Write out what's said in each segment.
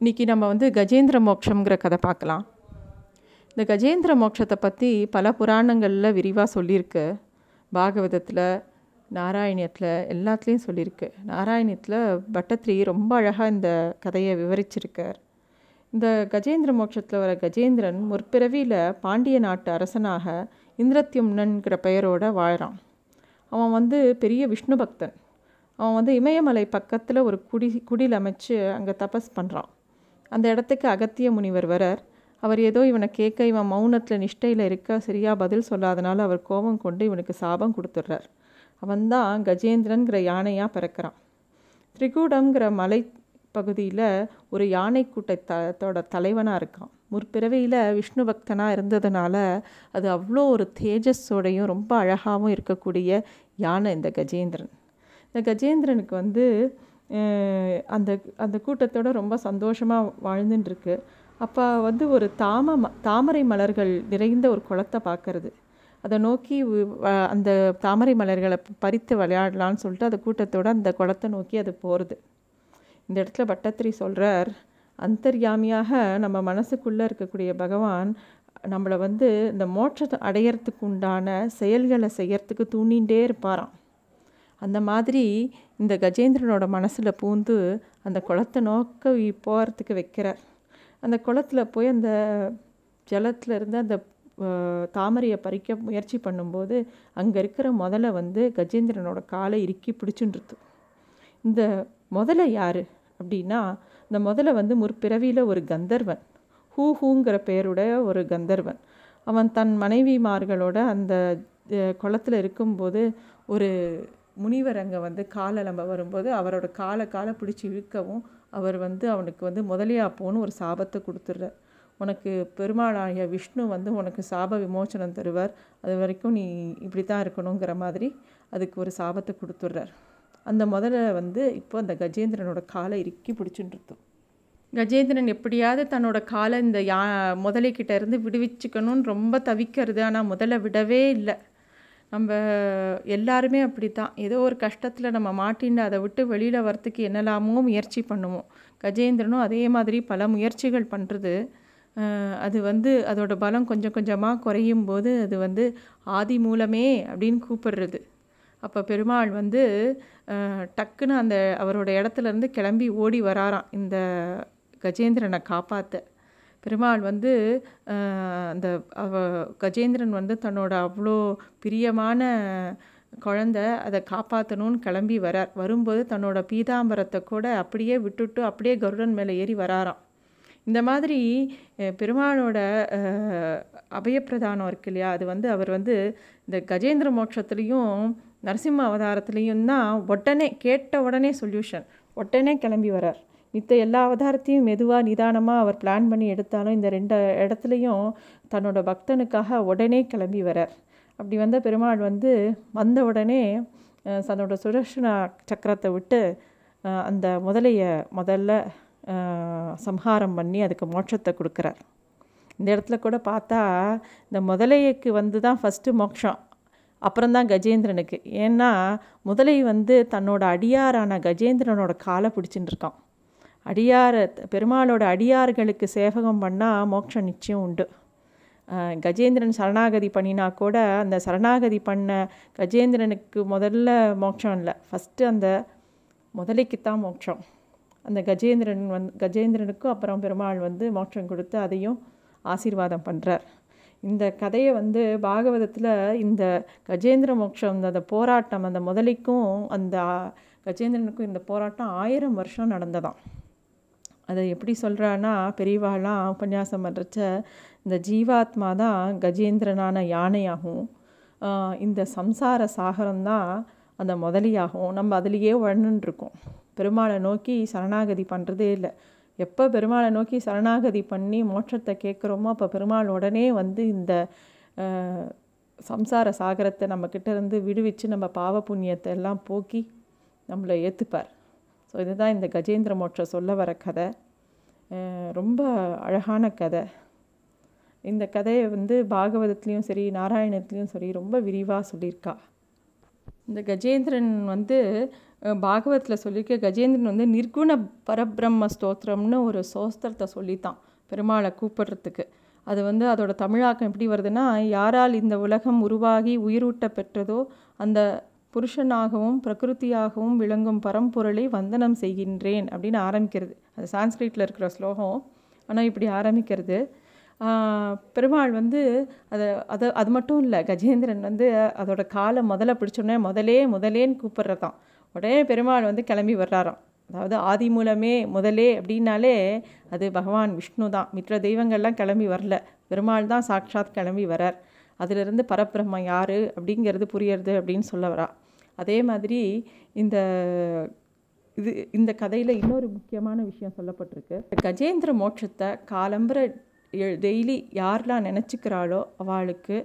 இன்றைக்கி நம்ம வந்து கஜேந்திர மோட்சங்கிற கதை பார்க்கலாம். இந்த கஜேந்திர மோட்சத்தை பற்றி பல புராணங்களில் விரிவாக சொல்லியிருக்கு. பாகவதத்தில் நாராயணியத்தில் எல்லாத்துலேயும் சொல்லியிருக்கு. நாராயணியத்தில் பட்டத்ரி ரொம்ப அழகாக இந்த கதையை விவரிச்சிருக்கார் இந்த கஜேந்திர மோட்சத்தில் வர கஜேந்திரன் முற்பிறவியில் பாண்டிய நாட்டு அரசனாக இந்திரத்யும்னன்கிற பெயரோட வாழ்கிறான் அவன் வந்து பெரிய விஷ்ணு பக்தன். அவன் வந்து இமயமலை பக்கத்தில் ஒரு குடி குடில் அமைச்சு அங்கே தபஸ் பண்ணுறான் அந்த இடத்துக்கு அகத்திய முனிவர் வரார். அவர் ஏதோ இவனை கேட்க இவன் மௌனத்தில் நிஷ்டையில் இருக்க சரியாக பதில் சொல்லாதனால அவர் கோபம் கொண்டு இவனுக்கு சாபம் கொடுத்துட்றார். அவன்தான் கஜேந்திரன்கிற யானையாக பிறக்கிறான். திரிகூடம்ங்கிற மலை பகுதியில் ஒரு யானை கூட்டத்தோட தலைவனாக இருக்கான். முற்பிறவியில் விஷ்ணு பக்தனாக இருந்ததுனால அது அவ்வளோ ஒரு தேஜஸோடையும் ரொம்ப அழகாகவும் இருக்கக்கூடிய யானை இந்த கஜேந்திரன். இந்த கஜேந்திரனுக்கு வந்து அந்த அந்த கூட்டத்தோட ரொம்ப சந்தோஷமாக வாழ்ந்துட்டுருக்கு அப்போ வந்து ஒரு தாம தாமரை மலர்கள் நிறைந்த ஒரு குளத்தை பார்க்கறது அதை நோக்கி அந்த தாமரை மலர்களை பறித்து விளையாடலான்னு சொல்லிட்டு அந்த கூட்டத்தோட அந்த குளத்தை நோக்கி அது போகிறது இந்த இடத்துல பட்டத்திரி சொல்கிறார் அந்தர்யாமியாக நம்ம மனசுக்குள்ளே இருக்கக்கூடிய பகவான் நம்மளை வந்து இந்த மோட்சத்தை அடையிறதுக்கு உண்டான செயல்களை செய்யறதுக்கு தூண்டிகிட்டே இருப்பாராம். அந்த மாதிரி இந்த கஜேந்திரனோட மனசில் பூந்து அந்த குளத்தை நோக்க போகிறதுக்கு வைக்கிறார். அந்த குளத்தில் போய் அந்த ஜலத்தில் இருந்து அந்த தாமரையை பறிக்க முயற்சி பண்ணும்போது அங்கே இருக்கிற முதல்ல வந்து கஜேந்திரனோட காலை இறுக்கி பிடிச்சுன்றது. இந்த முதல்ல யார் அப்படின்னா இந்த முதல்ல வந்து முற்பிறவியில் ஒரு கந்தர்வன். ஹூ ஹூங்கிற பெயருடைய ஒரு கந்தர்வன். அவன் தன் மனைவிமார்களோட அந்த குளத்தில் இருக்கும்போது ஒரு முனிவர் அங்கே வந்து காலலம்ப வரும்போது அவரோட காலை காலை பிடிச்சி இழுக்கவும் அவர் வந்து அவனுக்கு வந்து முதலியா போன்னு ஒரு சாபத்தை கொடுத்துட்றார். உனக்கு பெருமாளாகிய விஷ்ணு வந்து உனக்கு சாப விமோச்சனம் தருவார். அது வரைக்கும் நீ இப்படி தான் இருக்கணுங்கிற மாதிரி அதுக்கு ஒரு சாபத்தை கொடுத்துட்றார். அந்த முதல்ல வந்து இப்போ அந்த கஜேந்திரனோட காலை இறுக்கி பிடிச்சுட்டு கஜேந்திரன் எப்படியாவது தன்னோட காலை இந்த யா முதலைக்கிட்ட இருந்து விடுவிச்சுக்கணும்னு ரொம்ப தவிக்கிறது. ஆனால் முதல்ல விடவே இல்லை. நம்ம எல்லாருமே அப்படி தான் ஏதோ ஒரு கஷ்டத்தில் நம்ம மாட்டின்னு அதை விட்டு வெளியில் வரத்துக்கு என்னெல்லாமோ முயற்சி பண்ணுவோம். கஜேந்திரனும் அதே மாதிரி பல முயற்சிகள் பண்ணுறது அது வந்து அதோட பலம் கொஞ்சம் கொஞ்சமாக குறையும் போது அது வந்து ஆதி மூலமே அப்படின்னு கூப்பிடுறது. அப்போ பெருமாள் வந்து டக்குன்னு அந்த அவரோட இடத்துலேருந்து கிளம்பி ஓடி வராராம் இந்த கஜேந்திரனை காப்பாற்ற பெருமாள் வந்து அந்த அவ கஜேந்திரன் வந்து தன்னோட அவ்வளோ பிரியமான குழந்த அதை காப்பாற்றணும்னு கிளம்பி வரார். வரும்போது தன்னோட பீதாம்பரத்தை கூட அப்படியே விட்டுட்டு அப்படியே கருடன் மேலே ஏறி வராராம். இந்த மாதிரி பெருமானோட அபயப்பிரதானம் இருக்கு இல்லையா? அது வந்து அவர் வந்து இந்த கஜேந்திர மோட்சத்துலேயும் நரசிம்ம அவதாரத்துலேயும் தான் உடனே கேட்ட உடனே சொல்யூஷன் உடனே கிளம்பி வரார். மித்த எல்லா அவதாரத்தையும் மெதுவாக நிதானமாக அவர் பிளான் பண்ணி எடுத்தாலும் இந்த ரெண்டு இடத்துலையும் தன்னோட பக்தனுக்காக உடனே கிளம்பி வரார் அப்படி வந்த பெருமாள் வந்து வந்த உடனே தன்னோட சுதர்ஷன சக்கரத்தை விட்டு அந்த முதலைய முதல்ல சம்ஹாரம் பண்ணி அதுக்கு மோட்சத்தை கொடுக்குறார். இந்த இடத்துல கூட பார்த்தா இந்த முதலையக்கு வந்து தான் ஃபஸ்ட்டு மோட்சம் அப்புறம்தான் கஜேந்திரனுக்கு. ஏன்னா முதலை வந்து தன்னோட அடியாரான கஜேந்திரனோட காலை பிடிச்சின்னு இருக்கான். அடியார பெருமாளோட அடியார்களுக்கு சேவகம் பண்ணால் மோட்சம் நிச்சயம் உண்டு. கஜேந்திரன் சரணாகதி பண்ணினா கூட அந்த சரணாகதி பண்ண கஜேந்திரனுக்கு முதல்ல மோட்சம் இல்லை. ஃபஸ்ட்டு அந்த முதலைக்குத்தான் மோட்சம். அந்த கஜேந்திரன் வந் கஜேந்திரனுக்கும் அப்புறம் பெருமாள் வந்து மோட்சம் கொடுத்து அதையும் ஆசீர்வாதம் பண்ணுறார் இந்த கதையை வந்து பாகவதத்தில் இந்த கஜேந்திர மோட்சம் அந்த போராட்டம் அந்த முதலைக்கும் அந்த கஜேந்திரனுக்கும் இந்த போராட்டம் ஆயிரம் வருஷம் நடந்ததாம். அதை எப்படி சொல்கிறான்னா பெரியவாலாம் உபன்யாசம் பண்ணுறச்ச இந்த ஜீவாத்மா தான் கஜேந்திரனான யானையாகும். இந்த சம்சார சாகரம் தான் அந்த முதலியாகும். நம்ம அதுலேயே வளர்ந்துருக்கோம். பெருமாளை நோக்கி சரணாகதி பண்ணுறதே இல்லை. எப்போ பெருமாளை நோக்கி சரணாகதி பண்ணி மோட்சத்தை கேட்குறோமோ அப்போ பெருமாள் உடனே வந்து இந்த சம்சார சாகரத்தை நம்மக்கிட்ட இருந்து விடுவிச்சு நம்ம பாவ புண்ணியத்தை எல்லாம் போக்கி நம்மளை ஏற்றுப்பார் ஸோ இதுதான் இந்த கஜேந்திர மோட்சம் சொல்ல வர கதை. ரொம்ப அழகான கதை. இந்த கதையை வந்து பாகவதத்துலேயும் சரி நாராயணத்துலேயும் சரி ரொம்ப விரிவாக சொல்லியிருக்கா. இந்த கஜேந்திரன் வந்து பாகவத்தில் சொல்லியிருக்க கஜேந்திரன் வந்து நிர்குண பரபிரம்ம ஸ்தோத்திரம்னு ஒரு சோஸ்திரத்தை சொல்லித்தான் பெருமாளை கூப்பிடுறதுக்கு. அது வந்து அதோட தமிழாக்கம் எப்படி வருதுன்னா யாரால் இந்த உலகம் உருவாகி உயிரூட்ட பெற்றதோ அந்த புருஷனாகவும் பிரகிருத்தியாகவும் விளங்கும் பரம்பொருளை வந்தனம் செய்கின்றேன் அப்படின்னு ஆரம்பிக்கிறது. அது சான்ஸ்கிரிட்டில் இருக்கிற ஸ்லோகம் ஆனால் இப்படி ஆரம்பிக்கிறது. பெருமாள் வந்து அதை அது அது மட்டும் இல்லை கஜேந்திரன் வந்து அதோட காலை முதல்ல பிடிச்சோடனே முதலே முதலேன்னு கூப்பிட்றதான். உடனே பெருமாள் வந்து கிளம்பி வர்றாராம். அதாவது ஆதி மூலமே முதலே அப்படின்னாலே அது பகவான் விஷ்ணு தான் மற்ற தெய்வங்கள்லாம் கிளம்பி வரல. பெருமாள் தான் சாட்சாத் கிளம்பி வரார் அதிலிருந்து பரபிரம்மம் யார் அப்படிங்கிறது புரியறது அப்படின்னு சொல்ல வரா. அதே மாதிரி இந்த இது இந்த கதையில் இன்னொரு முக்கியமான விஷயம் சொல்லப்பட்டிருக்கு. கஜேந்திர மோட்சத்தை காலம்பர டெய்லி யாரெல்லாம் நினச்சிக்கிறாளோ அவளுக்கு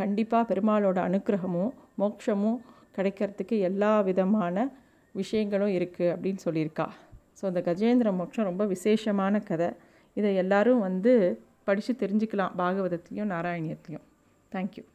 கண்டிப்பாக பெருமாளோட அனுக்கிரகமும் மோட்சமும் கிடைக்கிறதுக்கு எல்லா விதமான விஷயங்களும் இருக்குது அப்படின்னு சொல்லியிருக்கா. ஸோ இந்த கஜேந்திர மோட்சம் ரொம்ப விசேஷமான கதை. இதை எல்லாரும் வந்து படித்து தெரிஞ்சுக்கலாம். பாகவதத்துலேயும் நாராயணியத்துலேயும் Thank you.